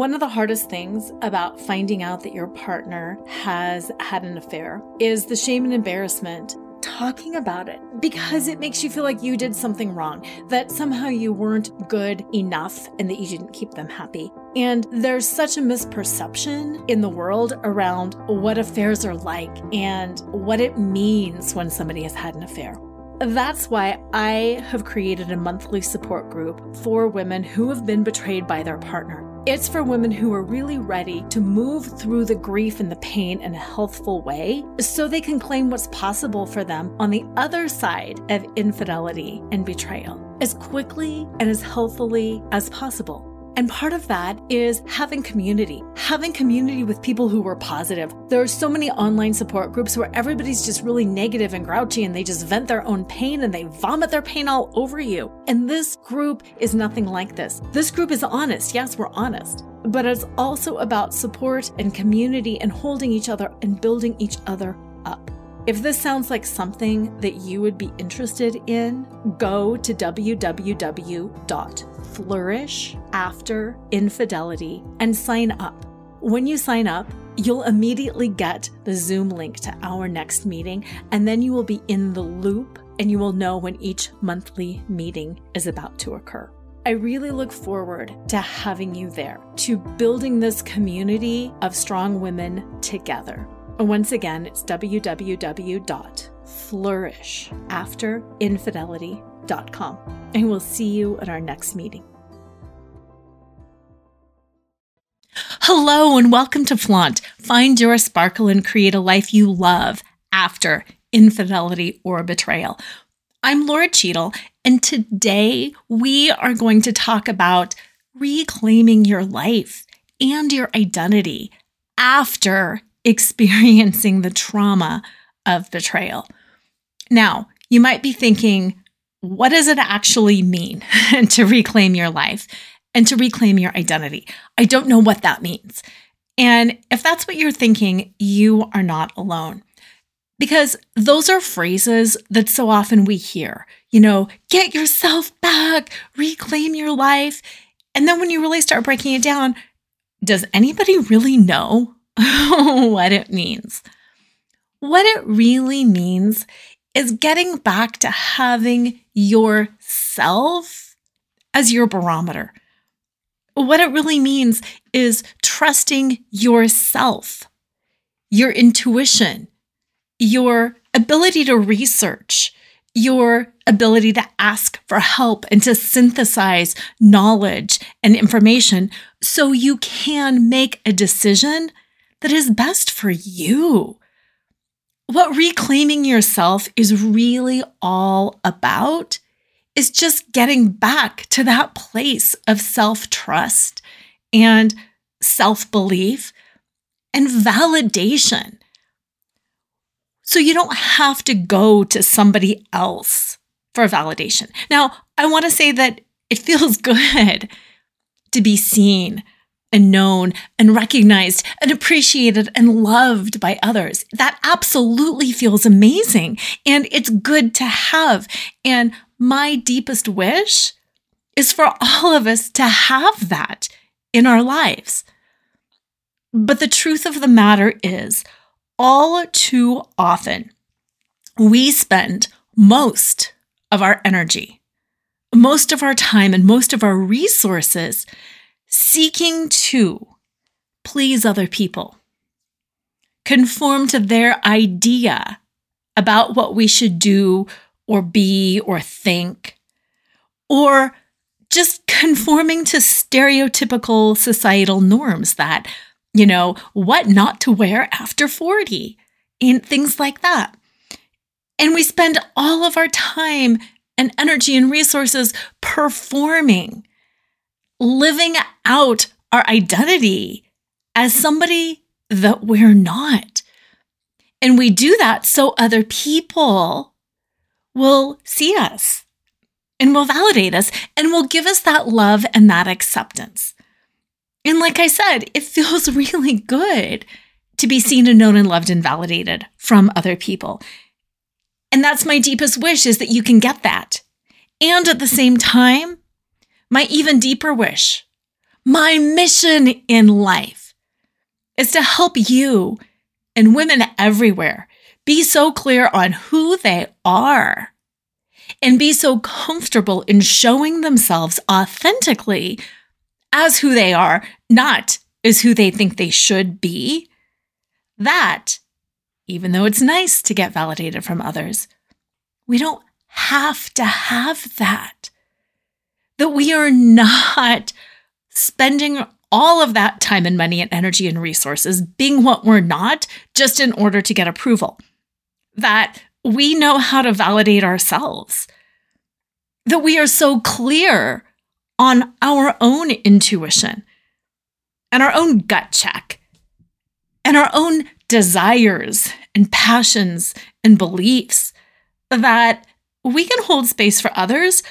One of the hardest things about finding out that your partner has had an affair is the shame and embarrassment talking about it because it makes you feel like you did something wrong, that somehow you weren't good enough and that you didn't keep them happy. And there's such a misperception in the world around what affairs are like and what it means when somebody has had an affair. That's why I have created a monthly support group for women who have been betrayed by their partner. It's for women who are really ready to move through the grief and the pain in a healthful way so they can claim what's possible for them on the other side of infidelity and betrayal as quickly and as healthily as possible. And part of that is having community, having community with people who were positive. There are so many online support groups where everybody's just really negative and grouchy and they just vent their own pain and they vomit their pain all over you. And this group is nothing like this. This group is honest. Yes, we're honest. But it's also about support and community and holding each other and building each other up. If this sounds like something that you would be interested in, go to www.flourishafter.infidelity and sign up. When you sign up, you'll immediately get the Zoom link to our next meeting, and then you will be in the loop and you will know when each monthly meeting is about to occur. I really look forward to having you there, to building this community of strong women together. And once again, it's www.flourishafter.infidelity.com. And we'll see you at our next meeting. Hello, and welcome to Flaunt. Find your sparkle and create a life you love after infidelity or betrayal. I'm Laura Cheadle, and today we are going to talk about reclaiming your life and your identity after experiencing the trauma of betrayal. Now, you might be thinking, what does it actually mean to reclaim your life and to reclaim your identity? I don't know what that means. And if that's what you're thinking, you are not alone. Because those are phrases that so often we hear, you know, get yourself back, reclaim your life. And then when you really start breaking it down, does anybody really know what it means. What it really means is getting back to having yourself as your barometer. What it really means is trusting yourself, your intuition, your ability to research, your ability to ask for help and to synthesize knowledge and information so you can make a decision that is best for you. What reclaiming yourself is really all about is just getting back to that place of self trust and self belief and validation. So you don't have to go to somebody else for validation. Now, I want to say that it feels good to be seen and known and recognized and appreciated and loved by others. That absolutely feels amazing and it's good to have. And my deepest wish is for all of us to have that in our lives. But the truth of the matter is, all too often, we spend most of our energy, most of our time, and most of our resources seeking to please other people, conform to their idea about what we should do or be or think, or just conforming to stereotypical societal norms that, you know, what not to wear after 40 and things like that. And we spend all of our time and energy and resources performing living out our identity as somebody that we're not. And we do that so other people will see us and will validate us and will give us that love and that acceptance. And like I said, it feels really good to be seen and known and loved and validated from other people. And that's my deepest wish is that you can get that. And at the same time, my even deeper wish, my mission in life is to help you and women everywhere be so clear on who they are and be so comfortable in showing themselves authentically as who they are, not as who they think they should be that, even though it's nice to get validated from others, we don't have to have that. That we are not spending all of that time and money and energy and resources being what we're not just in order to get approval. That we know how to validate ourselves. That we are so clear on our own intuition and our own gut check and our own desires and passions and beliefs that we can hold space for others,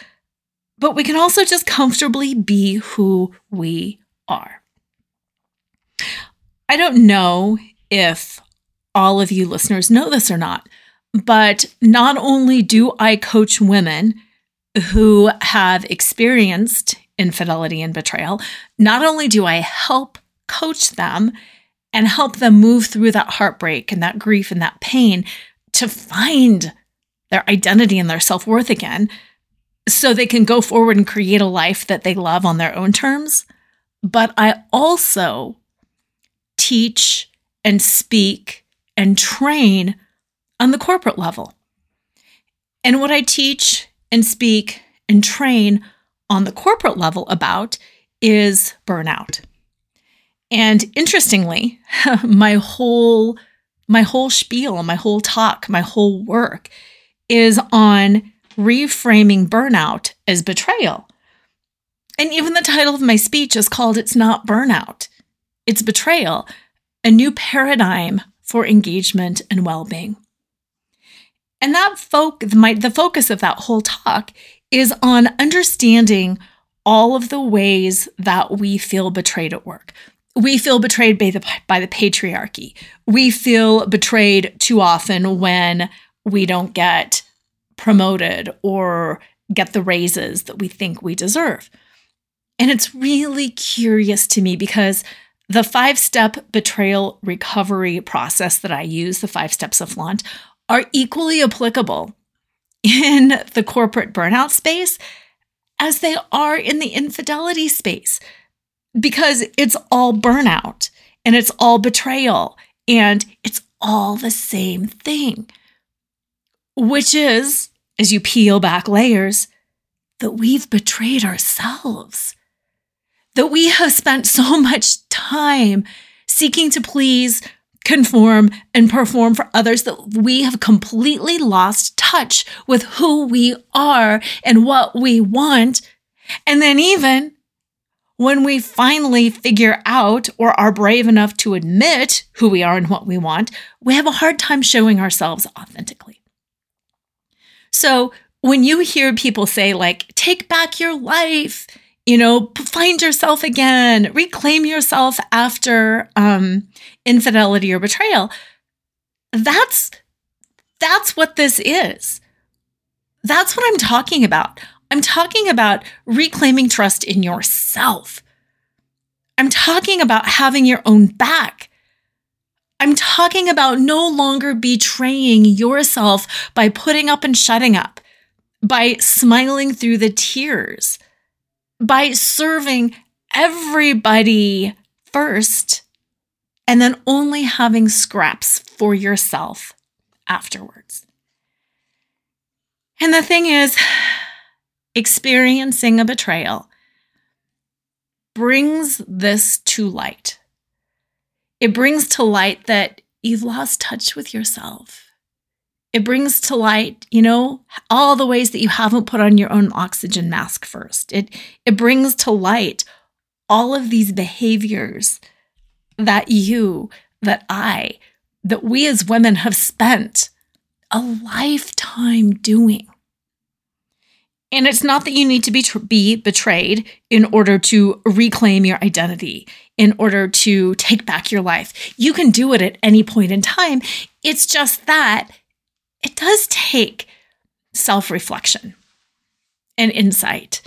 but we can also just comfortably be who we are. I don't know if all of you listeners know this or not, but not only do I coach women who have experienced infidelity and betrayal, not only do I help coach them and help them move through that heartbreak and that grief and that pain to find their identity and their self worth again so they can go forward and create a life that they love on their own terms. But I also teach and speak and train on the corporate level. And what I teach and speak and train on the corporate level about is burnout. And interestingly, my whole my whole spiel, my whole talk, my whole work is on reframing burnout as betrayal. And even the title of my speech is called It's Not Burnout, It's Betrayal, a new paradigm for engagement and well being. And that folk, my, the focus of that whole talk is on understanding all of the ways that we feel betrayed at work, we feel betrayed by the by the patriarchy. We feel betrayed too often when we don't get promoted or get the raises that we think we deserve. And it's really curious to me because the five step betrayal recovery process that I use, the five steps of flaunt, are equally applicable in the corporate burnout space as they are in the infidelity space because it's all burnout and it's all betrayal and it's all the same thing, which is, as you peel back layers, that we've betrayed ourselves, that we have spent so much time seeking to please, conform, and perform for others that we have completely lost touch with who we are and what we want. And then, even when we finally figure out or are brave enough to admit who we are and what we want, we have a hard time showing ourselves authentically. So when you hear people say, like, take back your life, you know, find yourself again, reclaim yourself after um, infidelity or betrayal, that's that's what this is. That's what I'm talking about. I'm talking about reclaiming trust in yourself. I'm talking about having your own back. I'm talking about no longer betraying yourself by putting up and shutting up, by smiling through the tears, by serving everybody first, and then only having scraps for yourself afterwards. And the thing is, experiencing a betrayal brings this to light. It brings to light that you've lost touch with yourself. It brings to light, you know, all the ways that you haven't put on your own oxygen mask first. It it brings to light all of these behaviors that you, that I, that we as women have spent a lifetime doing. And it's not that you need to be, be betrayed in order to reclaim your identity, in order to take back your life. You can do it at any point in time. It's just that it does take self reflection and insight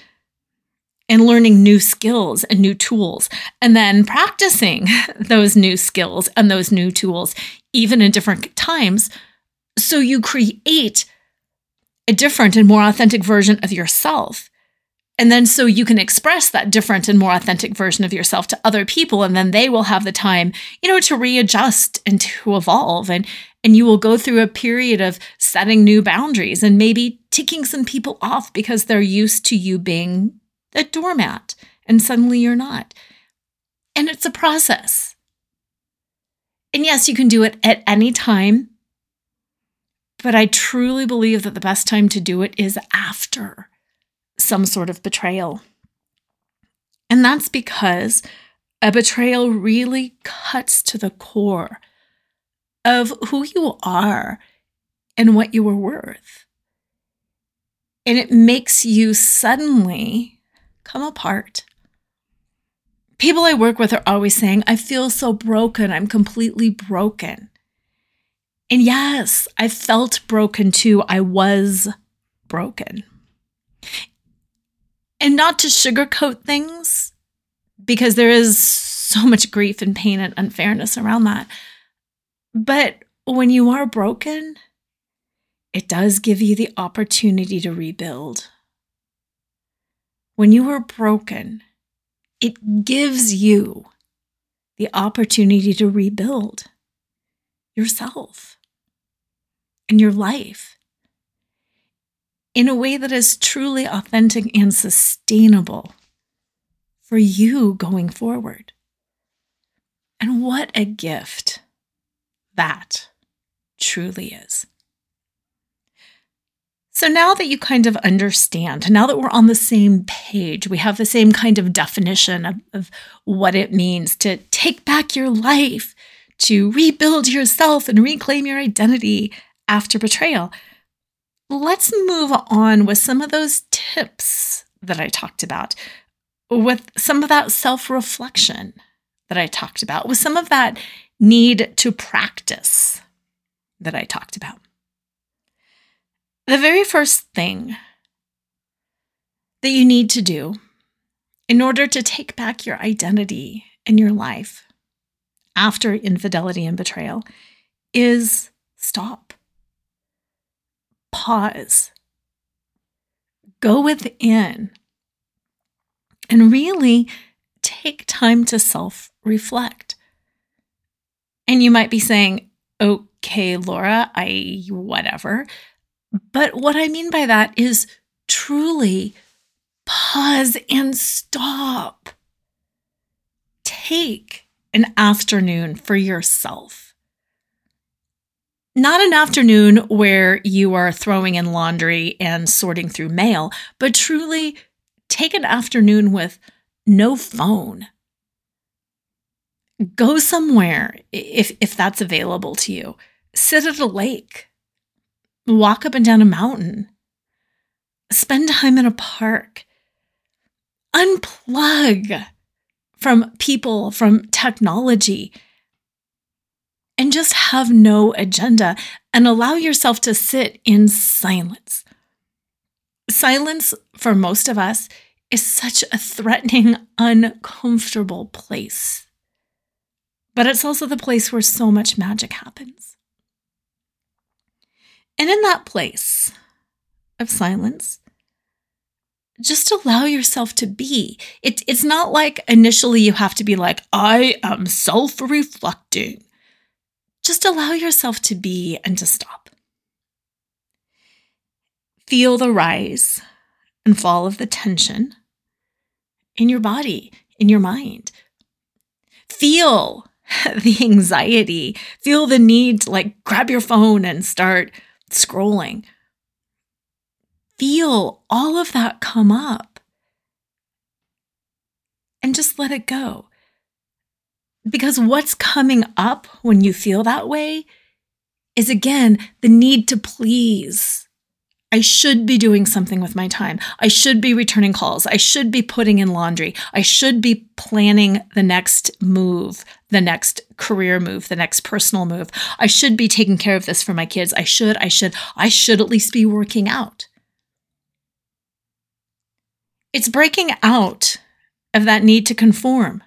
and learning new skills and new tools, and then practicing those new skills and those new tools, even in different times. So you create a different and more authentic version of yourself. And then so you can express that different and more authentic version of yourself to other people. And then they will have the time, you know, to readjust and to evolve. And, and you will go through a period of setting new boundaries and maybe ticking some people off because they're used to you being a doormat and suddenly you're not. And it's a process. And yes, you can do it at any time but I truly believe that the best time to do it is after some sort of betrayal. And that's because a betrayal really cuts to the core of who you are and what you are worth. And it makes you suddenly come apart. People I work with are always saying, I feel so broken. I'm completely broken. And yes, I felt broken too. I was broken. And not to sugarcoat things, because there is so much grief and pain and unfairness around that. But when you are broken, it does give you the opportunity to rebuild. When you are broken, it gives you the opportunity to rebuild yourself in your life in a way that is truly authentic and sustainable for you going forward. And what a gift that truly is. So now that you kind of understand, now that we're on the same page, we have the same kind of definition of, of what it means to take back your life, to rebuild yourself and reclaim your identity after betrayal. Let's move on with some of those tips that I talked about, with some of that self reflection that I talked about, with some of that need to practice that I talked about. The very first thing that you need to do in order to take back your identity and your life after infidelity and betrayal is stop pause, go within, and really take time to self reflect. And you might be saying, okay, Laura, I whatever. But what I mean by that is truly pause and stop. Take an afternoon for yourself not an afternoon where you are throwing in laundry and sorting through mail, but truly take an afternoon with no phone. Go somewhere if, if that's available to you. Sit at a lake. Walk up and down a mountain. Spend time in a park. Unplug from people, from technology and just have no agenda and allow yourself to sit in silence. Silence, for most of us, is such a threatening, uncomfortable place. But it's also the place where so much magic happens. And in that place of silence, just allow yourself to be. It, it's not like initially you have to be like, I am self reflecting. Just allow yourself to be and to stop. Feel the rise and fall of the tension in your body, in your mind. Feel the anxiety, feel the need to like grab your phone and start scrolling. Feel all of that come up and just let it go. Because what's coming up when you feel that way is again the need to please. I should be doing something with my time. I should be returning calls. I should be putting in laundry. I should be planning the next move, the next career move, the next personal move. I should be taking care of this for my kids. I should, I should, I should at least be working out. It's breaking out of that need to conform.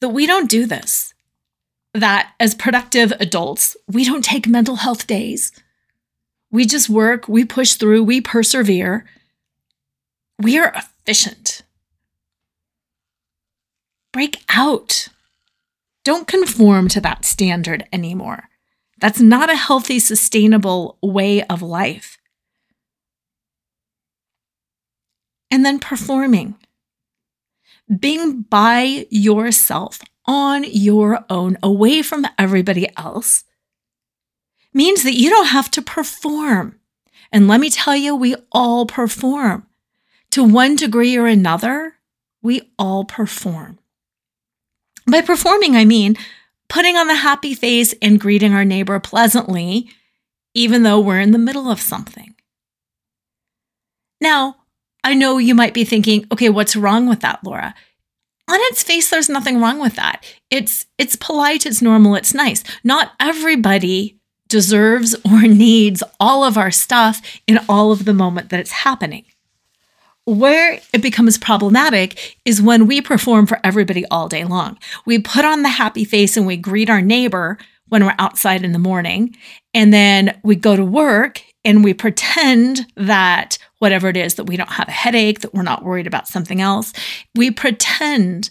That we don't do this. That as productive adults, we don't take mental health days. We just work, we push through, we persevere. We are efficient. Break out. Don't conform to that standard anymore. That's not a healthy, sustainable way of life. And then performing being by yourself on your own, away from everybody else, means that you don't have to perform. And let me tell you, we all perform. To one degree or another, we all perform. By performing, I mean putting on the happy face and greeting our neighbor pleasantly, even though we're in the middle of something. Now, I know you might be thinking, okay, what's wrong with that, Laura? On its face, there's nothing wrong with that. It's it's polite, it's normal, it's nice. Not everybody deserves or needs all of our stuff in all of the moment that it's happening. Where it becomes problematic is when we perform for everybody all day long. We put on the happy face and we greet our neighbor when we're outside in the morning. And then we go to work and we pretend that whatever it is that we don't have a headache, that we're not worried about something else. We pretend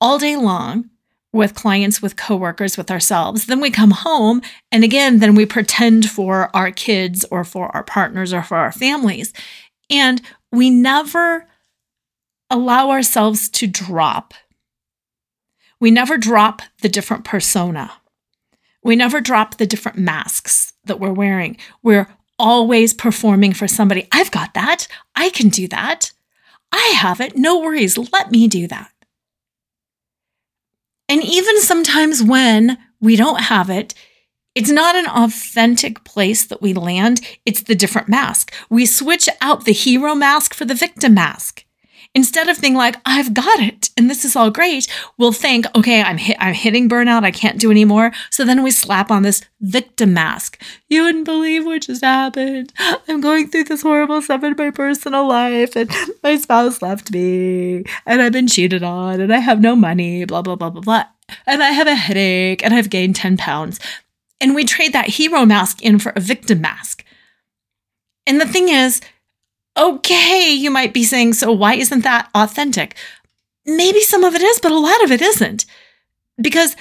all day long with clients, with coworkers, with ourselves. Then we come home and again, then we pretend for our kids or for our partners or for our families. And we never allow ourselves to drop. We never drop the different persona. We never drop the different masks that we're wearing. We're always performing for somebody. I've got that. I can do that. I have it. No worries. Let me do that. And even sometimes when we don't have it, it's not an authentic place that we land. It's the different mask. We switch out the hero mask for the victim mask. Instead of thinking like, I've got it and this is all great, we'll think, okay, I'm hit, I'm hitting burnout. I can't do anymore. So then we slap on this victim mask. You wouldn't believe what just happened. I'm going through this horrible stuff in my personal life and my spouse left me and I've been cheated on and I have no money, blah, blah, blah, blah, blah. And I have a headache and I've gained 10 pounds. And we trade that hero mask in for a victim mask. And the thing is, Okay, you might be saying, so why isn't that authentic? Maybe some of it is, but a lot of it isn't. Because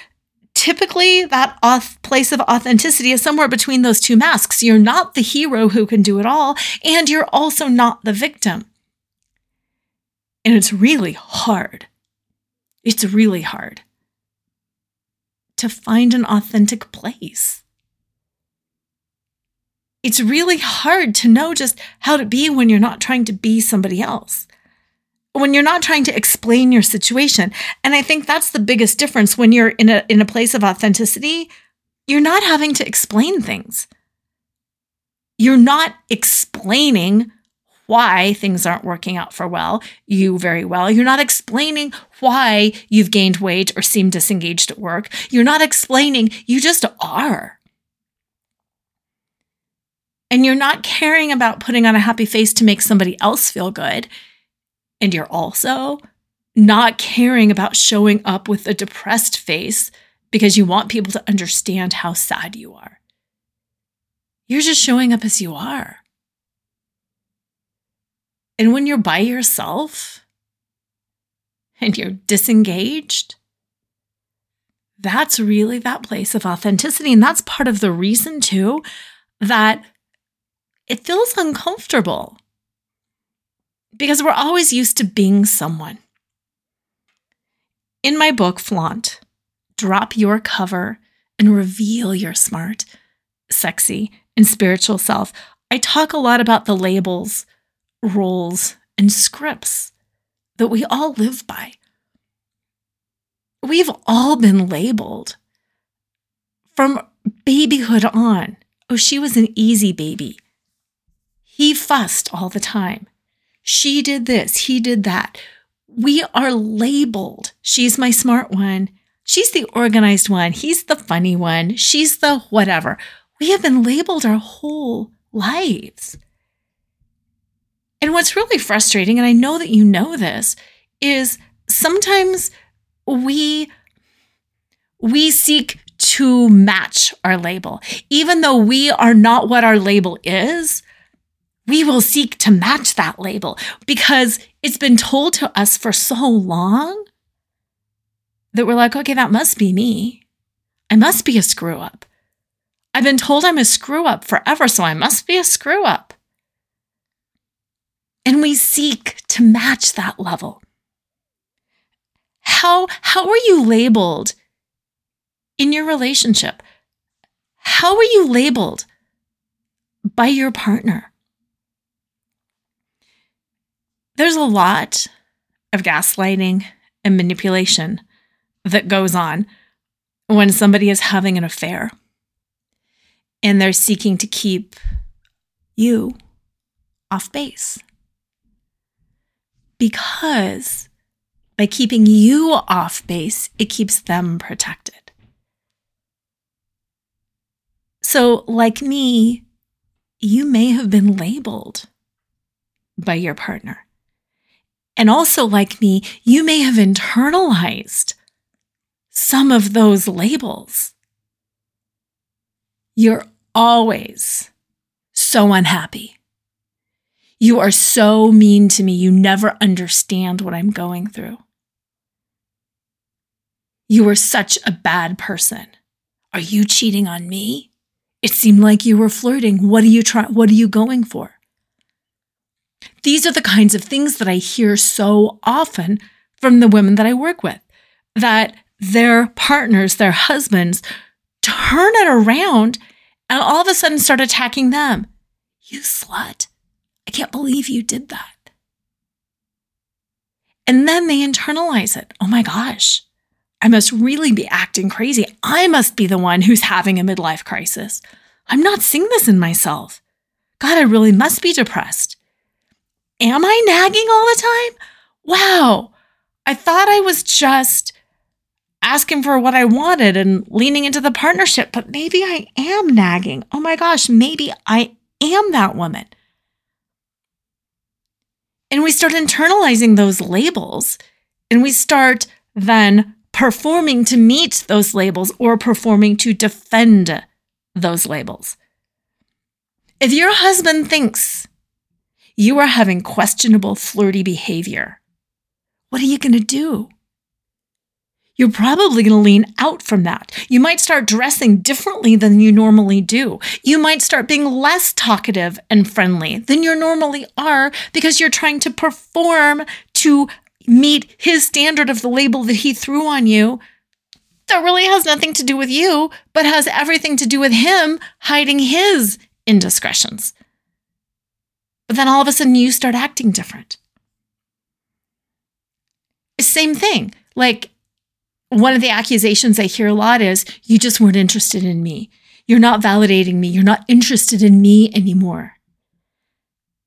typically that place of authenticity is somewhere between those two masks. You're not the hero who can do it all, and you're also not the victim. And it's really hard. It's really hard to find an authentic place it's really hard to know just how to be when you're not trying to be somebody else. When you're not trying to explain your situation. And I think that's the biggest difference when you're in a in a place of authenticity, you're not having to explain things. You're not explaining why things aren't working out for well, you very well. You're not explaining why you've gained weight or seem disengaged at work. You're not explaining, you just are and you're not caring about putting on a happy face to make somebody else feel good, and you're also not caring about showing up with a depressed face because you want people to understand how sad you are. You're just showing up as you are. And when you're by yourself and you're disengaged, that's really that place of authenticity. And that's part of the reason, too, that it feels uncomfortable because we're always used to being someone. In my book, Flaunt, drop your cover and reveal your smart, sexy, and spiritual self. I talk a lot about the labels, roles, and scripts that we all live by. we've all been labeled from babyhood on. Oh, she was an easy baby. He fussed all the time. She did this, he did that. We are labeled. She's my smart one. She's the organized one. He's the funny one. She's the whatever. We have been labeled our whole lives. And what's really frustrating, and I know that you know this, is sometimes we we seek to match our label. Even though we are not what our label is, we will seek to match that label because it's been told to us for so long that we're like, okay, that must be me. I must be a screw up. I've been told I'm a screw up forever, so I must be a screw up. And we seek to match that level. How, how are you labeled in your relationship? How are you labeled by your partner? There's a lot of gaslighting and manipulation that goes on when somebody is having an affair and they're seeking to keep you off base. Because by keeping you off base, it keeps them protected. So, like me, you may have been labeled by your partner. And also, like me, you may have internalized some of those labels. You're always so unhappy. You are so mean to me. You never understand what I'm going through. You are such a bad person. Are you cheating on me? It seemed like you were flirting. What are you trying? What are you going for? These are the kinds of things that I hear so often from the women that I work with that their partners, their husbands, turn it around and all of a sudden start attacking them. You slut. I can't believe you did that. And then they internalize it. Oh my gosh, I must really be acting crazy. I must be the one who's having a midlife crisis. I'm not seeing this in myself. God, I really must be depressed. Am I nagging all the time? Wow. I thought I was just asking for what I wanted and leaning into the partnership, but maybe I am nagging. Oh my gosh, maybe I am that woman. And we start internalizing those labels and we start then performing to meet those labels or performing to defend those labels. If your husband thinks you are having questionable flirty behavior. What are you going to do? You're probably going to lean out from that. You might start dressing differently than you normally do. You might start being less talkative and friendly than you normally are because you're trying to perform to meet his standard of the label that he threw on you that really has nothing to do with you, but has everything to do with him hiding his indiscretions. But then all of a sudden you start acting different. Same thing. Like one of the accusations I hear a lot is you just weren't interested in me. You're not validating me. You're not interested in me anymore.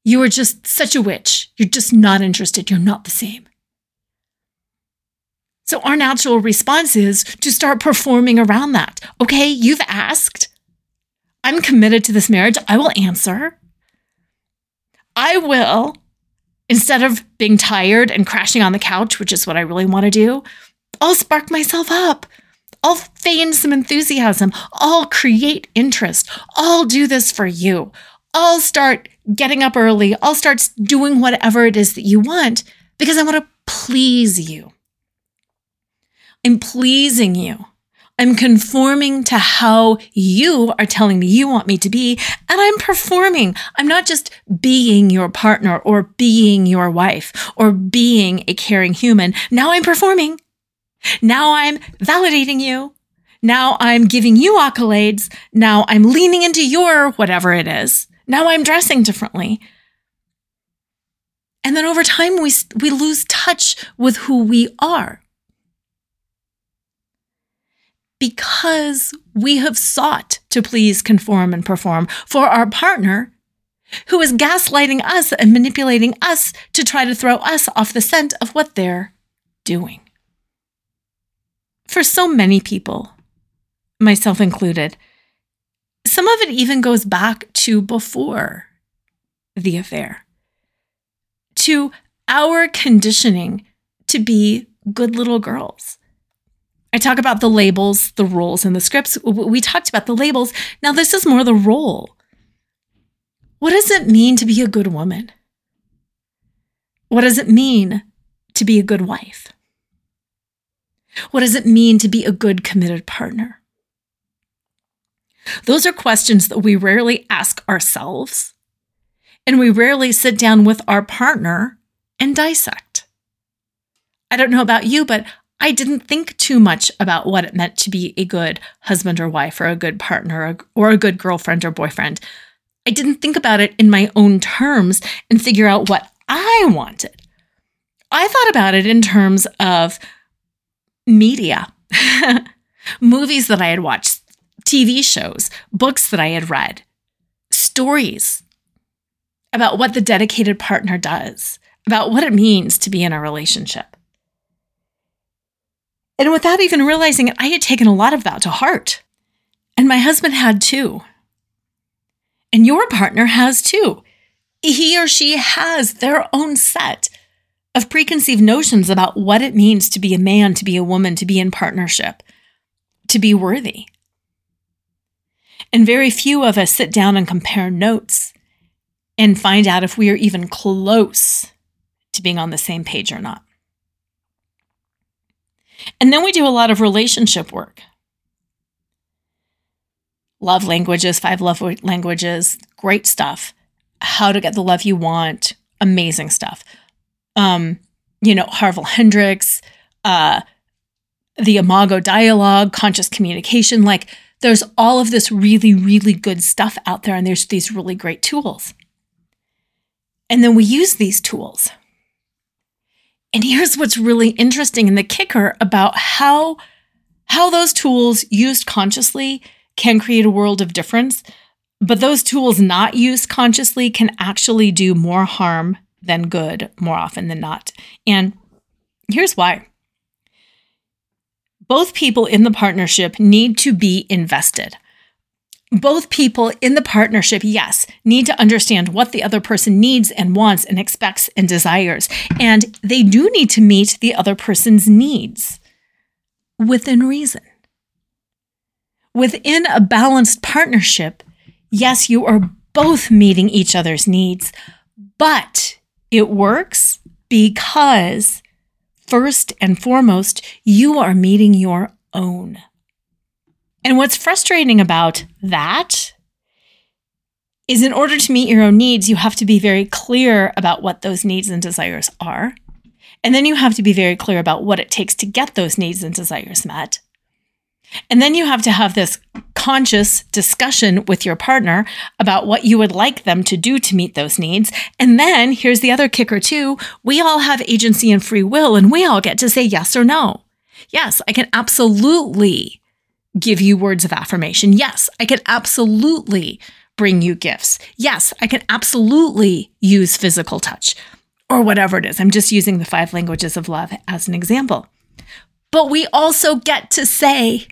You are just such a witch. You're just not interested. You're not the same. So, our natural response is to start performing around that. Okay, you've asked. I'm committed to this marriage. I will answer. I will, instead of being tired and crashing on the couch, which is what I really want to do, I'll spark myself up. I'll feign some enthusiasm. I'll create interest. I'll do this for you. I'll start getting up early. I'll start doing whatever it is that you want because I want to please you. I'm pleasing you. I'm conforming to how you are telling me you want me to be, and I'm performing. I'm not just being your partner or being your wife or being a caring human. Now I'm performing. Now I'm validating you. Now I'm giving you accolades. Now I'm leaning into your whatever it is. Now I'm dressing differently. And then over time, we, we lose touch with who we are. Because we have sought to please, conform, and perform for our partner who is gaslighting us and manipulating us to try to throw us off the scent of what they're doing. For so many people, myself included, some of it even goes back to before the affair, to our conditioning to be good little girls. I talk about the labels, the roles, and the scripts. We talked about the labels. Now, this is more the role. What does it mean to be a good woman? What does it mean to be a good wife? What does it mean to be a good committed partner? Those are questions that we rarely ask ourselves, and we rarely sit down with our partner and dissect. I don't know about you, but I didn't think too much about what it meant to be a good husband or wife or a good partner or a good girlfriend or boyfriend. I didn't think about it in my own terms and figure out what I wanted. I thought about it in terms of media, movies that I had watched, TV shows, books that I had read, stories about what the dedicated partner does, about what it means to be in a relationship. And without even realizing it, I had taken a lot of that to heart. And my husband had too. And your partner has too. He or she has their own set of preconceived notions about what it means to be a man, to be a woman, to be in partnership, to be worthy. And very few of us sit down and compare notes and find out if we are even close to being on the same page or not. And then we do a lot of relationship work. Love languages, five love languages, great stuff. How to get the love you want, amazing stuff um, you know, Harville Hendrix, uh, the Imago dialogue, conscious communication. Like there's all of this really, really good stuff out there, and there's these really great tools. And then we use these tools. And here's what's really interesting and the kicker about how how those tools used consciously can create a world of difference, but those tools not used consciously can actually do more harm than good more often than not. And here's why both people in the partnership need to be invested. Both people in the partnership, yes, need to understand what the other person needs and wants and expects and desires. And they do need to meet the other person's needs within reason. Within a balanced partnership, yes, you are both meeting each other's needs, but it works because, first and foremost, you are meeting your own. And what's frustrating about that is in order to meet your own needs, you have to be very clear about what those needs and desires are. And then you have to be very clear about what it takes to get those needs and desires met. And then you have to have this conscious discussion with your partner about what you would like them to do to meet those needs. And then here's the other kicker, too we all have agency and free will, and we all get to say yes or no. Yes, I can absolutely give you words of affirmation. Yes, I can absolutely bring you gifts. Yes, I can absolutely use physical touch or whatever it is. I'm just using the five languages of love as an example. But we also get to say,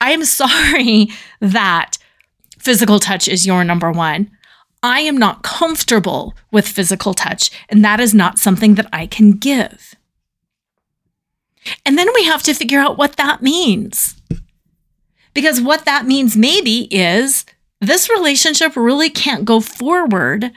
I am sorry that physical touch is your number one. I am not comfortable with physical touch, and that is not something that I can give. And then we have to figure out what that means. Because what that means maybe is this relationship really can't go forward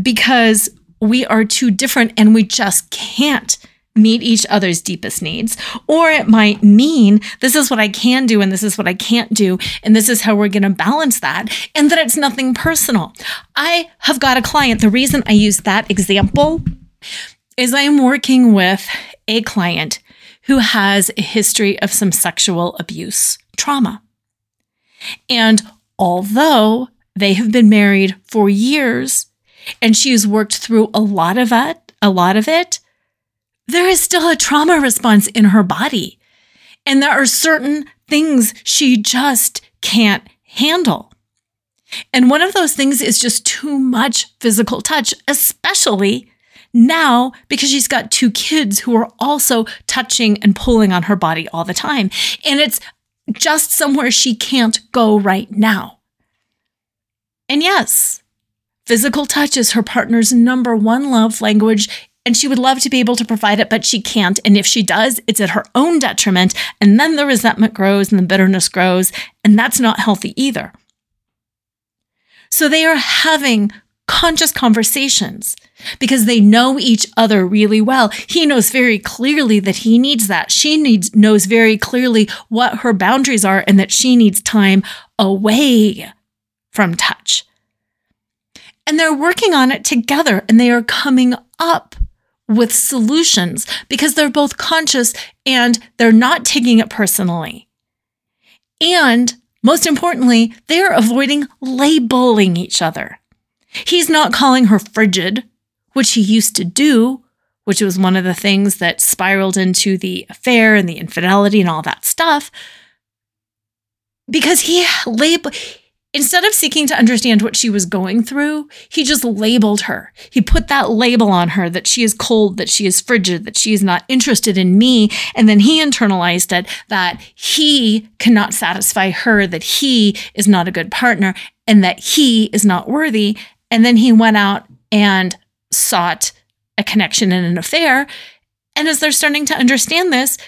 because we are too different and we just can't meet each other's deepest needs. Or it might mean this is what I can do and this is what I can't do. And this is how we're going to balance that. And that it's nothing personal. I have got a client. The reason I use that example is I'm working with a client who has a history of some sexual abuse trauma. And although they have been married for years and she has worked through a lot of it, a lot of it, there is still a trauma response in her body. And there are certain things she just can't handle. And one of those things is just too much physical touch, especially now because she's got two kids who are also touching and pulling on her body all the time. And it's just somewhere she can't go right now. And yes, physical touch is her partner's number one love language. And she would love to be able to provide it, but she can't. And if she does, it's at her own detriment. And then the resentment grows and the bitterness grows. And that's not healthy either. So they are having conscious conversations because they know each other really well. He knows very clearly that he needs that. She needs knows very clearly what her boundaries are and that she needs time away from touch. And they're working on it together and they are coming up with solutions because they're both conscious and they're not taking it personally. And most importantly, they are avoiding labeling each other. He's not calling her frigid, which he used to do, which was one of the things that spiraled into the affair and the infidelity and all that stuff. Because he labeled, instead of seeking to understand what she was going through, he just labeled her. He put that label on her that she is cold, that she is frigid, that she is not interested in me. And then he internalized it that he cannot satisfy her, that he is not a good partner, and that he is not worthy. And then he went out and sought a connection in an affair. And as they're starting to understand this,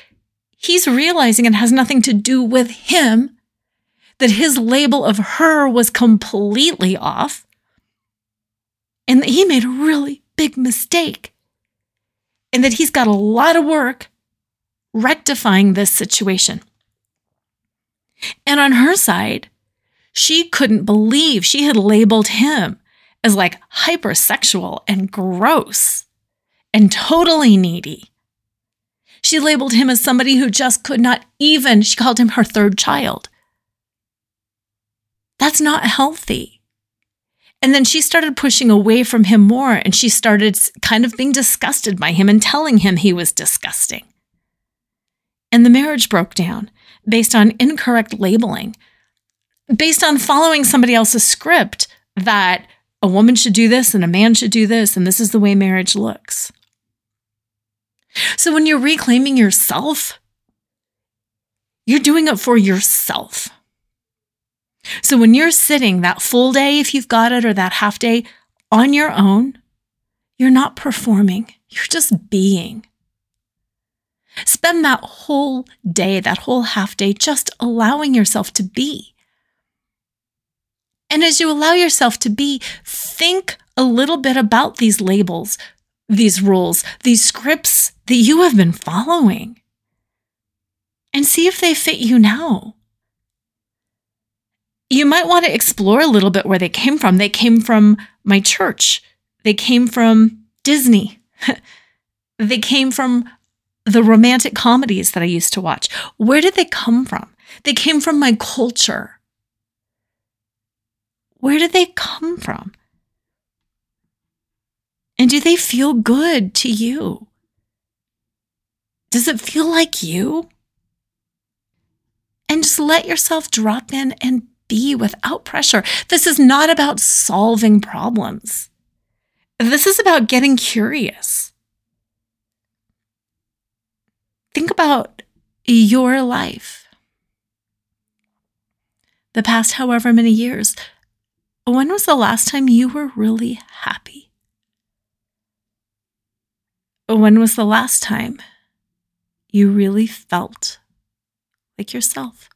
he's realizing it has nothing to do with him, that his label of her was completely off, and that he made a really big mistake, and that he's got a lot of work rectifying this situation. And on her side, she couldn't believe she had labeled him as like hypersexual and gross and totally needy. She labeled him as somebody who just could not even, she called him her third child. That's not healthy. And then she started pushing away from him more and she started kind of being disgusted by him and telling him he was disgusting. And the marriage broke down based on incorrect labeling, based on following somebody else's script that a woman should do this and a man should do this, and this is the way marriage looks. So when you're reclaiming yourself, you're doing it for yourself. So when you're sitting that full day, if you've got it, or that half day on your own, you're not performing, you're just being. Spend that whole day, that whole half day, just allowing yourself to be. And as you allow yourself to be, think a little bit about these labels, these rules, these scripts that you have been following, and see if they fit you now. You might want to explore a little bit where they came from. They came from my church, they came from Disney, they came from the romantic comedies that I used to watch. Where did they come from? They came from my culture. Where do they come from? And do they feel good to you? Does it feel like you? And just let yourself drop in and be without pressure. This is not about solving problems. This is about getting curious. Think about your life. The past however many years, when was the last time you were really happy? When was the last time you really felt like yourself?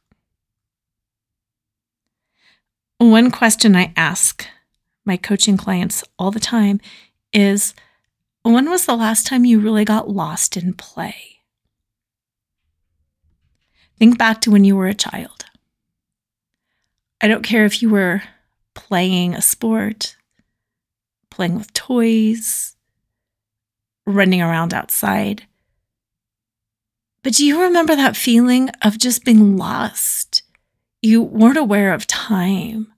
One question I ask my coaching clients all the time is when was the last time you really got lost in play? Think back to when you were a child. I don't care if you were playing a sport, playing with toys, running around outside. But do you remember that feeling of just being lost? You weren't aware of time.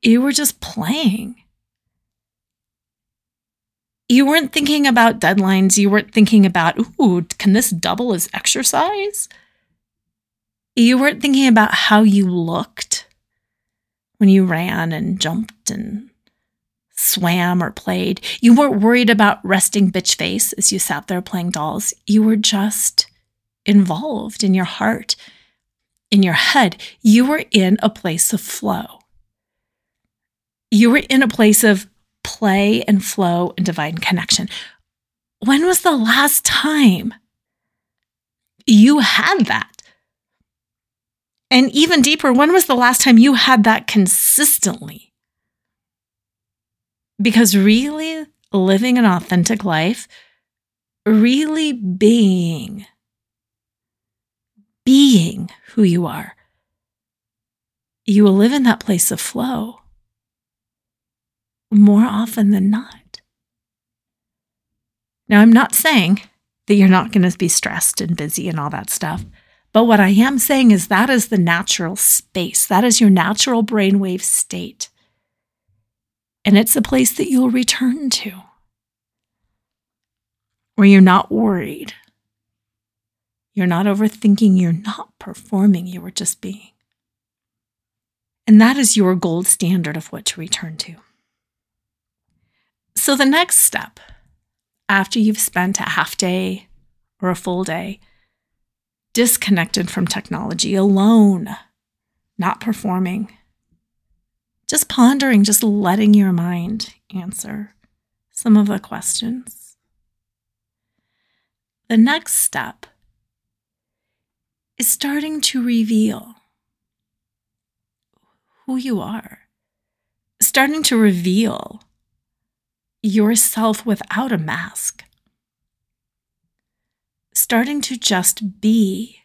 You were just playing. You weren't thinking about deadlines. You weren't thinking about, ooh, can this double as exercise? You weren't thinking about how you looked when you ran and jumped and swam or played. You weren't worried about resting bitch face as you sat there playing dolls. You were just involved in your heart, in your head. You were in a place of flow. You were in a place of play and flow and divine connection. When was the last time you had that? And even deeper, when was the last time you had that consistently? Because really living an authentic life, really being, being who you are, you will live in that place of flow more often than not. Now, I'm not saying that you're not going to be stressed and busy and all that stuff. But what I am saying is that is the natural space. That is your natural brainwave state. And it's a place that you'll return to where you're not worried. You're not overthinking. You're not performing. You are just being. And that is your gold standard of what to return to. So, the next step after you've spent a half day or a full day disconnected from technology, alone, not performing, just pondering, just letting your mind answer some of the questions. The next step is starting to reveal who you are, starting to reveal yourself without a mask starting to just be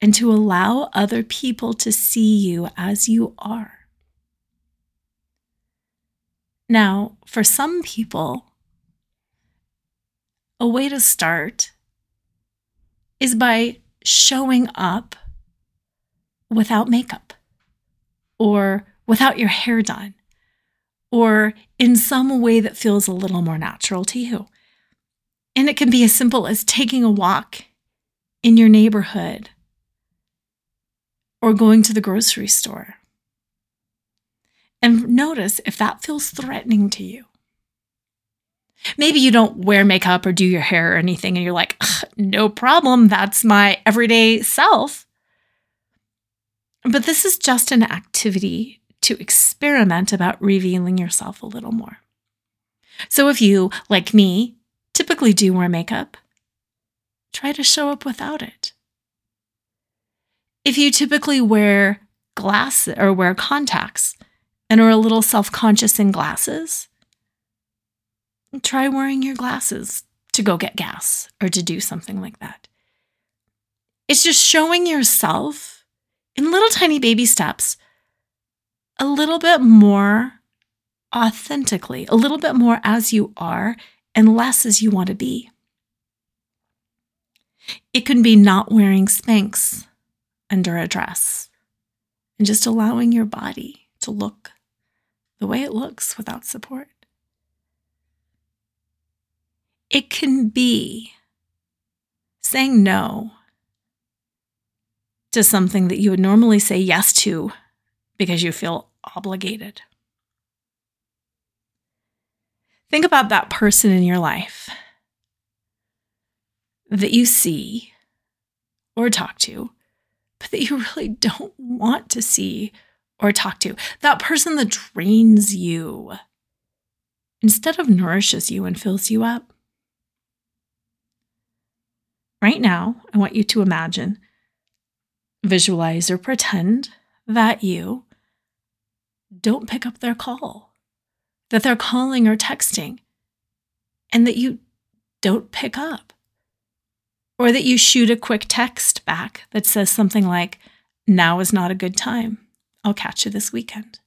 and to allow other people to see you as you are. Now, for some people, a way to start is by showing up without makeup or without your hair done or in some way that feels a little more natural to you. And it can be as simple as taking a walk in your neighborhood or going to the grocery store. And notice if that feels threatening to you. Maybe you don't wear makeup or do your hair or anything, and you're like, no problem, that's my everyday self. But this is just an activity to experiment about revealing yourself a little more. So if you, like me, typically do wear makeup, try to show up without it. If you typically wear glasses or wear contacts and are a little self conscious in glasses, try wearing your glasses to go get gas or to do something like that. It's just showing yourself in little tiny baby steps a little bit more authentically, a little bit more as you are and less as you want to be. It can be not wearing Spanx under a dress and just allowing your body to look the way it looks without support. It can be saying no to something that you would normally say yes to because you feel obligated. Think about that person in your life that you see or talk to, but that you really don't want to see or talk to. That person that drains you instead of nourishes you and fills you up. Right now, I want you to imagine, visualize, or pretend that you don't pick up their call that they're calling or texting and that you don't pick up. Or that you shoot a quick text back that says something like, Now is not a good time. I'll catch you this weekend.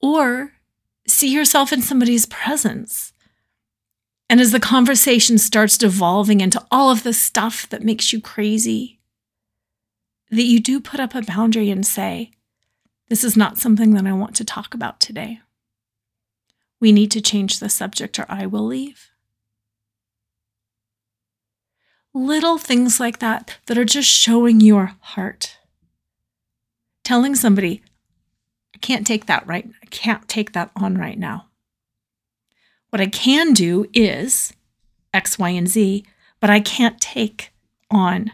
Or see yourself in somebody's presence. And as the conversation starts devolving into all of the stuff that makes you crazy, that you do put up a boundary and say, this is not something that I want to talk about today. We need to change the subject or I will leave. Little things like that that are just showing your heart. Telling somebody, I can't take that right. I can't take that on right now. What I can do is X, Y, and Z, but I can't take on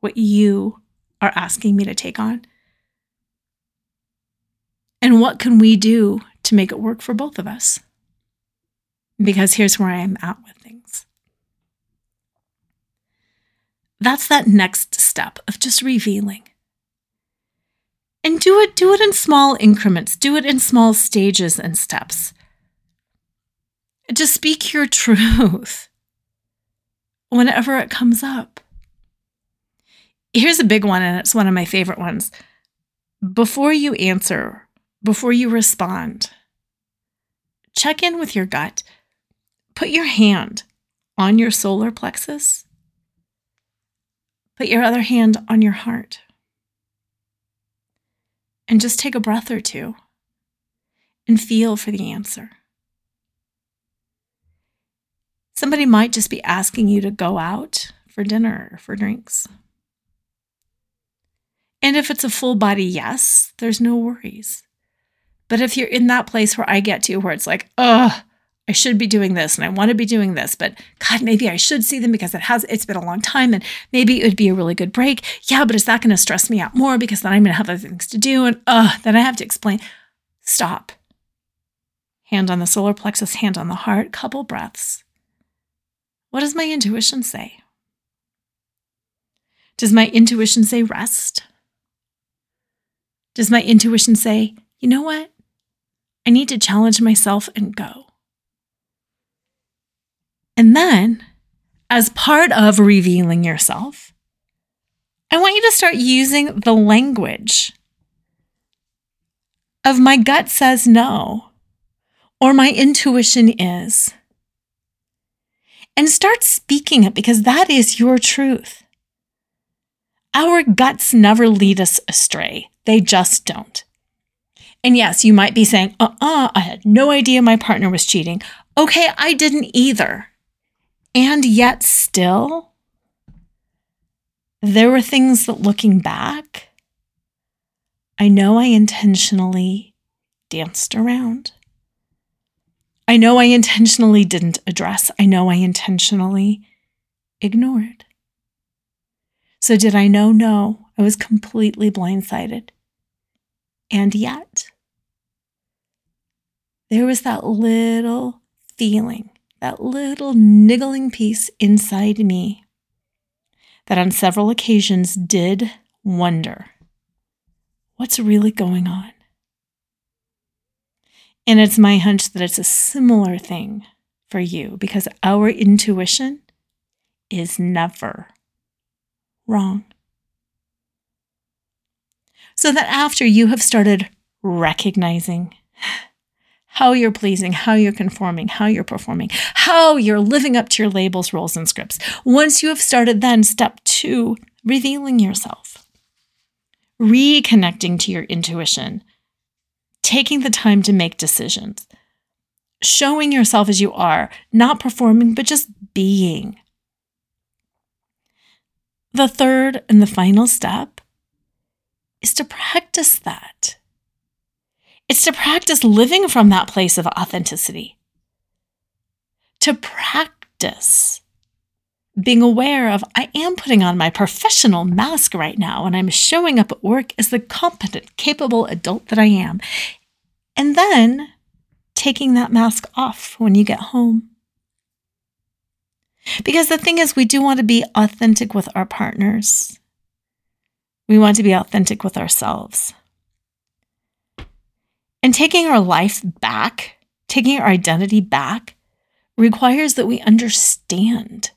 what you are asking me to take on. And what can we do to make it work for both of us? Because here's where I am at with things. That's that next step of just revealing. And do it do it in small increments. Do it in small stages and steps. Just speak your truth whenever it comes up. Here's a big one, and it's one of my favorite ones. Before you answer, before you respond, check in with your gut. Put your hand on your solar plexus. Put your other hand on your heart. And just take a breath or two and feel for the answer. Somebody might just be asking you to go out for dinner or for drinks. And if it's a full body yes, there's no worries. But if you're in that place where I get to, where it's like, oh, I should be doing this and I want to be doing this, but God, maybe I should see them because it has it's been a long time and maybe it would be a really good break. Yeah, but is that going to stress me out more because then I'm going to have other things to do and uh then I have to explain. Stop. Hand on the solar plexus, hand on the heart, couple breaths. What does my intuition say? Does my intuition say rest? Does my intuition say, you know what? I need to challenge myself and go. And then, as part of revealing yourself, I want you to start using the language of my gut says no, or my intuition is. And start speaking it because that is your truth. Our guts never lead us astray, they just don't. And yes, you might be saying, uh uh-uh, uh I had no idea my partner was cheating. Okay, I didn't either. And yet, still, there were things that looking back, I know I intentionally danced around. I know I intentionally didn't address. I know I intentionally ignored. So, did I know? No, I was completely blindsided. And yet, there was that little feeling, that little niggling piece inside me that on several occasions did wonder what's really going on. And it's my hunch that it's a similar thing for you because our intuition is never wrong so that after you have started recognizing how you're pleasing, how you're conforming, how you're performing, how you're living up to your labels, roles, and scripts. Once you have started, then step two, revealing yourself, reconnecting to your intuition, taking the time to make decisions, showing yourself as you are, not performing, but just being. The third and the final step is to practice that. It's to practice living from that place of authenticity. To practice being aware of, I am putting on my professional mask right now, and I'm showing up at work as the competent, capable adult that I am. And then taking that mask off when you get home. Because the thing is, we do want to be authentic with our partners. We want to be authentic with ourselves. And taking our life back, taking our identity back, requires that we understand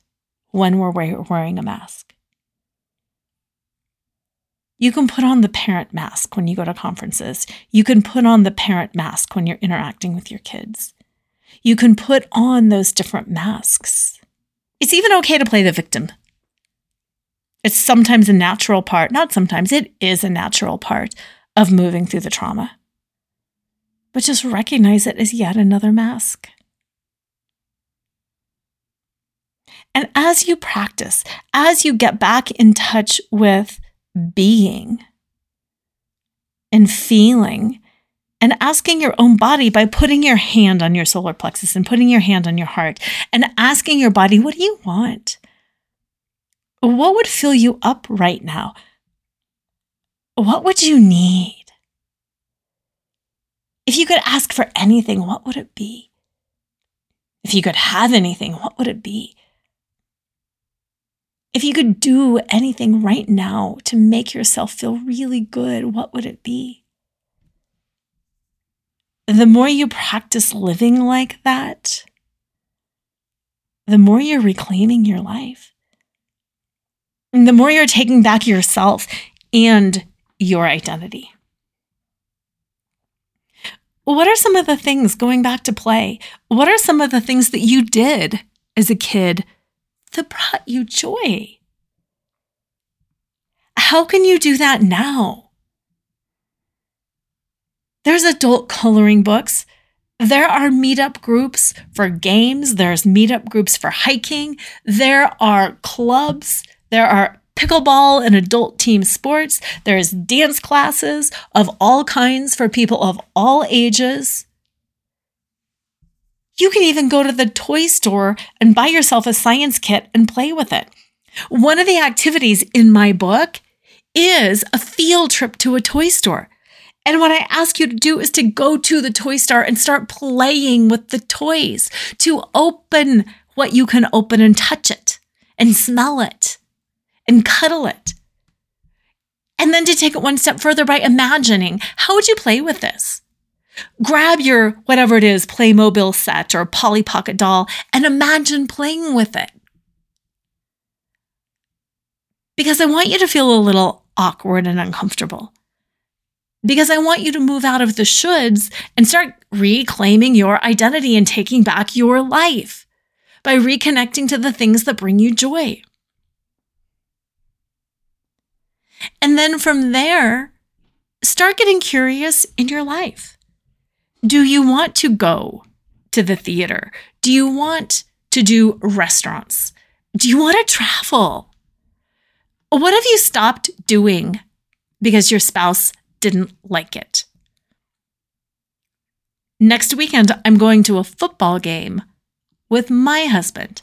when we're wearing a mask. You can put on the parent mask when you go to conferences. You can put on the parent mask when you're interacting with your kids. You can put on those different masks. It's even okay to play the victim it's sometimes a natural part, not sometimes, it is a natural part of moving through the trauma. But just recognize it as yet another mask. And as you practice, as you get back in touch with being and feeling and asking your own body by putting your hand on your solar plexus and putting your hand on your heart and asking your body, what do you want? What would fill you up right now? What would you need? If you could ask for anything, what would it be? If you could have anything, what would it be? If you could do anything right now to make yourself feel really good, what would it be? The more you practice living like that, the more you're reclaiming your life. And the more you're taking back yourself and your identity. What are some of the things going back to play? What are some of the things that you did as a kid that brought you joy? How can you do that now? There's adult coloring books. There are meetup groups for games. There's meetup groups for hiking. There are clubs. There are pickleball and adult team sports. There's dance classes of all kinds for people of all ages. You can even go to the toy store and buy yourself a science kit and play with it. One of the activities in my book is a field trip to a toy store. And what I ask you to do is to go to the toy store and start playing with the toys, to open what you can open and touch it and smell it and cuddle it. And then to take it one step further by imagining how would you play with this? Grab your whatever it is, Playmobil set or Polly Pocket doll and imagine playing with it. Because I want you to feel a little awkward and uncomfortable. Because I want you to move out of the shoulds and start reclaiming your identity and taking back your life by reconnecting to the things that bring you joy. And then from there, start getting curious in your life. Do you want to go to the theater? Do you want to do restaurants? Do you want to travel? What have you stopped doing because your spouse didn't like it? Next weekend, I'm going to a football game with my husband.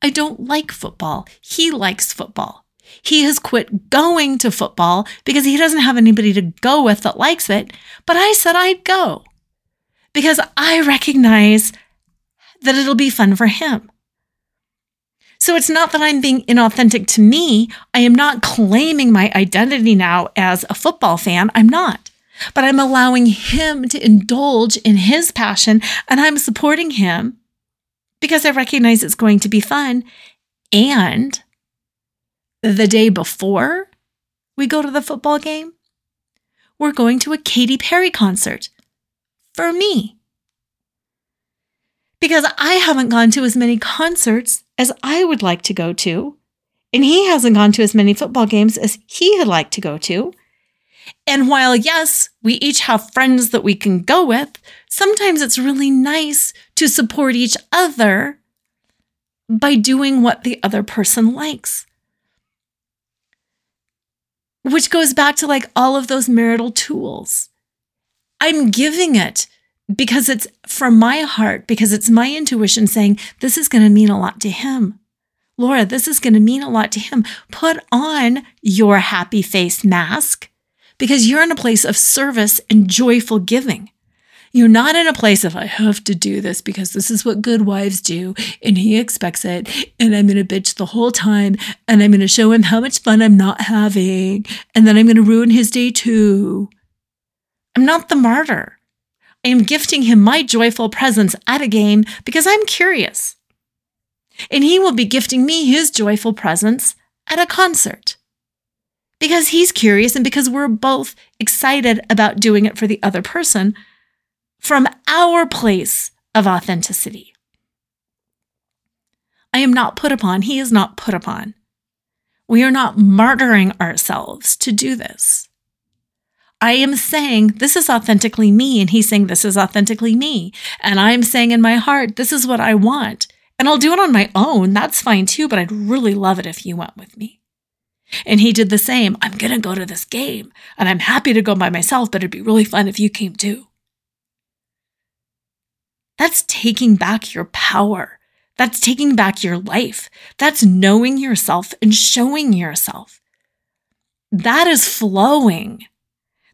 I don't like football. He likes football. He has quit going to football because he doesn't have anybody to go with that likes it, but I said I'd go because I recognize that it'll be fun for him. So it's not that I'm being inauthentic to me. I am not claiming my identity now as a football fan. I'm not. But I'm allowing him to indulge in his passion and I'm supporting him because I recognize it's going to be fun. And the day before we go to the football game, we're going to a Katy Perry concert for me. Because I haven't gone to as many concerts as I would like to go to, and he hasn't gone to as many football games as he had liked to go to. And while, yes, we each have friends that we can go with, sometimes it's really nice to support each other by doing what the other person likes. Which goes back to like all of those marital tools. I'm giving it because it's from my heart, because it's my intuition saying, this is going to mean a lot to him. Laura, this is going to mean a lot to him. Put on your happy face mask because you're in a place of service and joyful giving. You're not in a place of, I have to do this because this is what good wives do and he expects it. And I'm going to bitch the whole time and I'm going to show him how much fun I'm not having. And then I'm going to ruin his day too. I'm not the martyr. I am gifting him my joyful presence at a game because I'm curious. And he will be gifting me his joyful presence at a concert because he's curious and because we're both excited about doing it for the other person from our place of authenticity. I am not put upon, he is not put upon. We are not martyring ourselves to do this. I am saying this is authentically me, and he's saying this is authentically me. And I'm saying in my heart, this is what I want. And I'll do it on my own. That's fine too, but I'd really love it if you went with me. And he did the same. I'm going to go to this game and I'm happy to go by myself, but it'd be really fun if you came too. That's taking back your power. That's taking back your life. That's knowing yourself and showing yourself. That is flowing.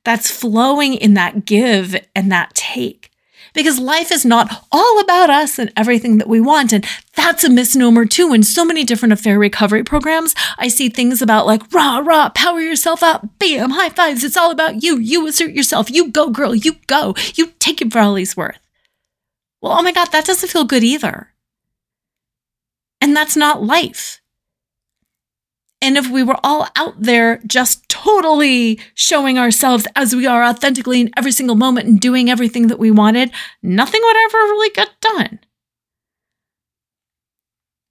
That's flowing in that give and that take because life is not all about us and everything that we want. And that's a misnomer too. In so many different affair recovery programs, I see things about like, rah, rah, power yourself up, bam, high fives. It's all about you. You assert yourself. You go, girl. You go. You take it for all he's worth. Well, oh my God, that doesn't feel good either. And that's not life. And if we were all out there just totally showing ourselves as we are authentically in every single moment and doing everything that we wanted, nothing would ever really get done.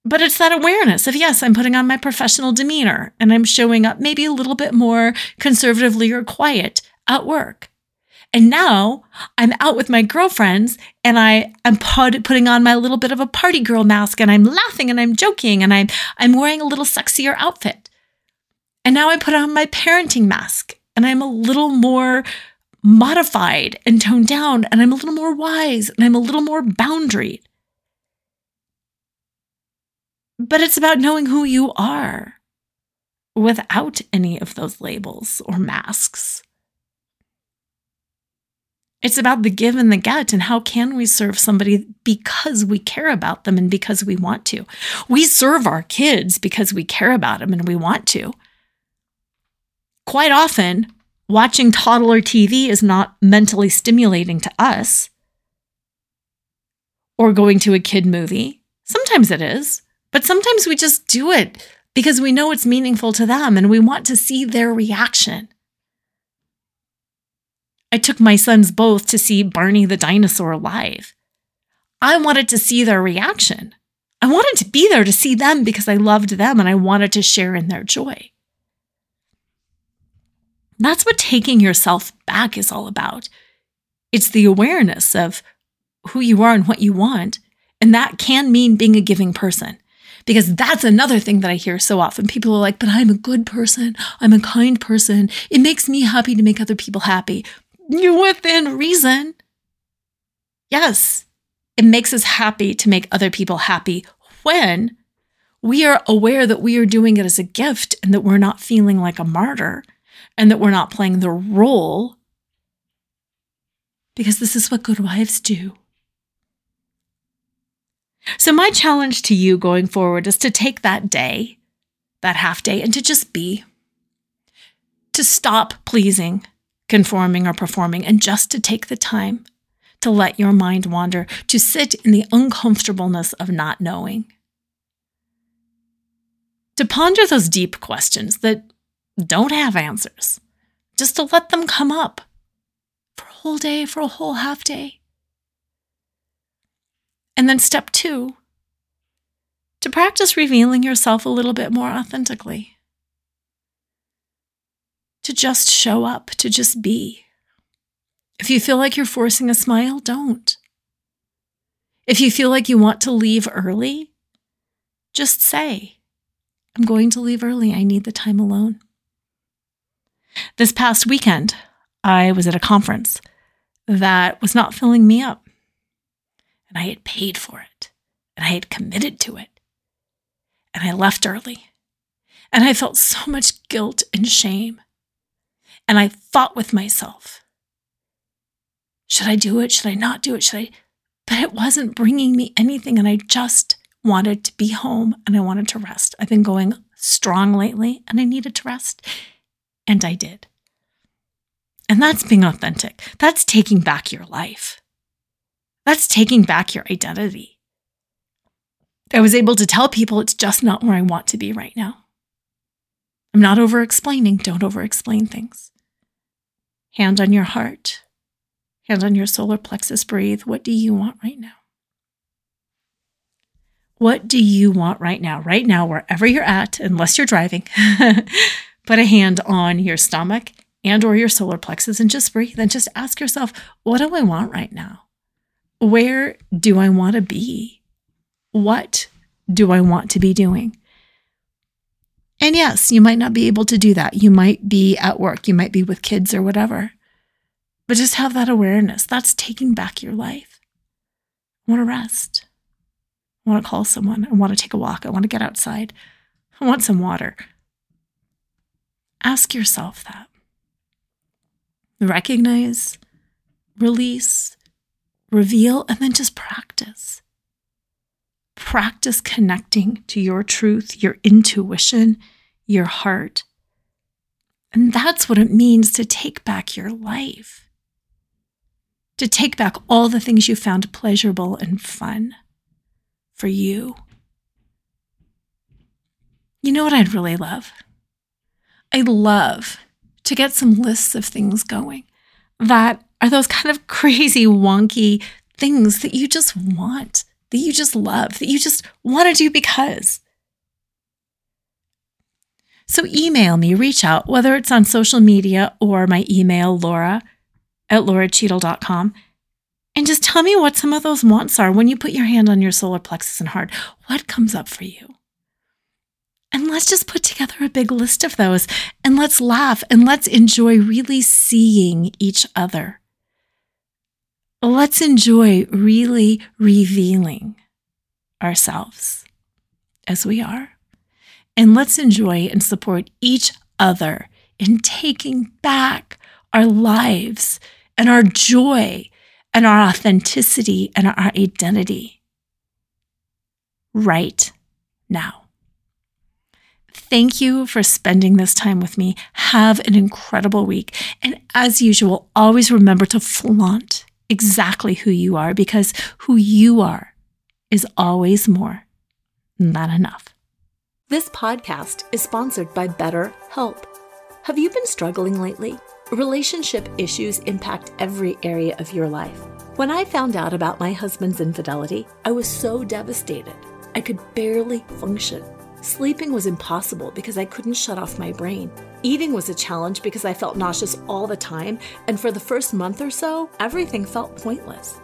But it's that awareness of, yes, I'm putting on my professional demeanor and I'm showing up maybe a little bit more conservatively or quiet at work. And now I'm out with my girlfriends and I am putting on my little bit of a party girl mask and I'm laughing and I'm joking and I'm, I'm wearing a little sexier outfit. And now I put on my parenting mask and I'm a little more modified and toned down and I'm a little more wise and I'm a little more boundaried. But it's about knowing who you are without any of those labels or masks. It's about the give and the get and how can we serve somebody because we care about them and because we want to. We serve our kids because we care about them and we want to. Quite often, watching toddler TV is not mentally stimulating to us. Or going to a kid movie. Sometimes it is, but sometimes we just do it because we know it's meaningful to them and we want to see their reaction. I took my sons both to see Barney the dinosaur live. I wanted to see their reaction. I wanted to be there to see them because I loved them and I wanted to share in their joy. That's what taking yourself back is all about. It's the awareness of who you are and what you want. And that can mean being a giving person. Because that's another thing that I hear so often. People are like, but I'm a good person. I'm a kind person. It makes me happy to make other people happy within reason. Yes, it makes us happy to make other people happy when we are aware that we are doing it as a gift and that we're not feeling like a martyr and that we're not playing the role because this is what good wives do. So, my challenge to you going forward is to take that day, that half day, and to just be, to stop pleasing conforming or performing, and just to take the time to let your mind wander, to sit in the uncomfortableness of not knowing. To ponder those deep questions that don't have answers, just to let them come up for a whole day, for a whole half day. And then step two, to practice revealing yourself a little bit more authentically to just show up, to just be. If you feel like you're forcing a smile, don't. If you feel like you want to leave early, just say, I'm going to leave early. I need the time alone. This past weekend, I was at a conference that was not filling me up. And I had paid for it, and I had committed to it. And I left early. And I felt so much guilt and shame. And I fought with myself. Should I do it? Should I not do it? Should I? But it wasn't bringing me anything. And I just wanted to be home and I wanted to rest. I've been going strong lately and I needed to rest. And I did. And that's being authentic. That's taking back your life. That's taking back your identity. I was able to tell people it's just not where I want to be right now. I'm not over explaining. Don't over explain things. Hand on your heart, hand on your solar plexus, breathe. What do you want right now? What do you want right now? Right now, wherever you're at, unless you're driving, put a hand on your stomach and or your solar plexus and just breathe and just ask yourself, what do I want right now? Where do I want to be? What do I want to be doing? And yes, you might not be able to do that. You might be at work, you might be with kids or whatever. But just have that awareness. That's taking back your life. I want to rest. I want to call someone. I want to take a walk. I want to get outside. I want some water. Ask yourself that. Recognize, release, reveal, and then just practice. Practice connecting to your truth, your intuition, your heart. And that's what it means to take back your life. To take back all the things you found pleasurable and fun for you. You know what I'd really love? I'd love to get some lists of things going that are those kind of crazy, wonky things that you just want, that you just love, that you just want to do because. So email me, reach out, whether it's on social media or my email, laura at lauracheadle.com, and just tell me what some of those wants are when you put your hand on your solar plexus and heart. What comes up for you? And let's just put together a big list of those and let's laugh and let's enjoy really seeing each other. Let's enjoy really revealing ourselves as we are. And let's enjoy and support each other in taking back our lives and our joy and our authenticity and our identity right now. Thank you for spending this time with me. Have an incredible week. And as usual, always remember to flaunt exactly who you are because who you are is always more than enough. This podcast is sponsored by Better Help. Have you been struggling lately? Relationship issues impact every area of your life. When I found out about my husband's infidelity, I was so devastated. I could barely function. Sleeping was impossible because I couldn't shut off my brain. Eating was a challenge because I felt nauseous all the time, and for the first month or so, everything felt pointless.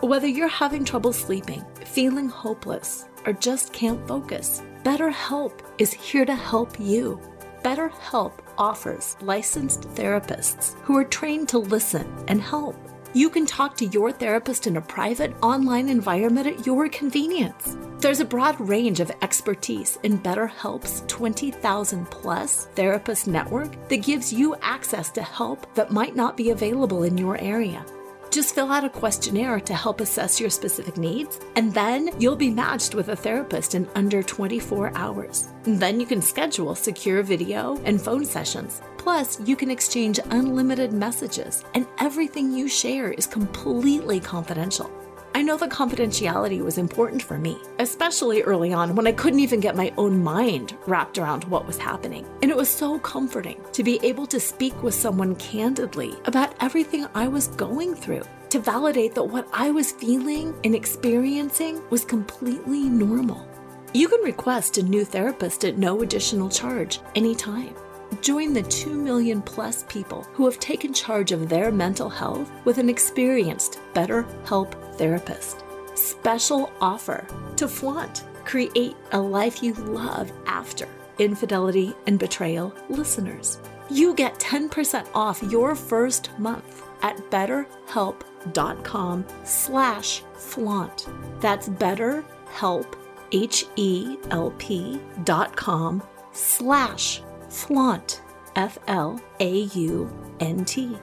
Whether you're having trouble sleeping, feeling hopeless, or just can't focus, BetterHelp is here to help you. BetterHelp offers licensed therapists who are trained to listen and help. You can talk to your therapist in a private online environment at your convenience. There's a broad range of expertise in BetterHelp's 20,000 plus therapist network that gives you access to help that might not be available in your area. Just fill out a questionnaire to help assess your specific needs, and then you'll be matched with a therapist in under 24 hours. Then you can schedule secure video and phone sessions. Plus, you can exchange unlimited messages, and everything you share is completely confidential. I know that confidentiality was important for me, especially early on when I couldn't even get my own mind wrapped around what was happening. And it was so comforting to be able to speak with someone candidly about everything I was going through, to validate that what I was feeling and experiencing was completely normal. You can request a new therapist at no additional charge anytime. Join the 2 million plus people who have taken charge of their mental health with an experienced BetterHelp therapist. Special offer to flaunt, create a life you love after infidelity and betrayal listeners. You get 10% off your first month at betterhelp.com slash flaunt. That's betterhelp, H-E-L-P dot com slash flaunt, F L A U N T.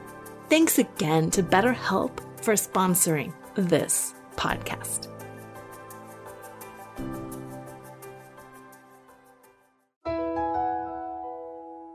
Thanks again to BetterHelp for sponsoring this podcast.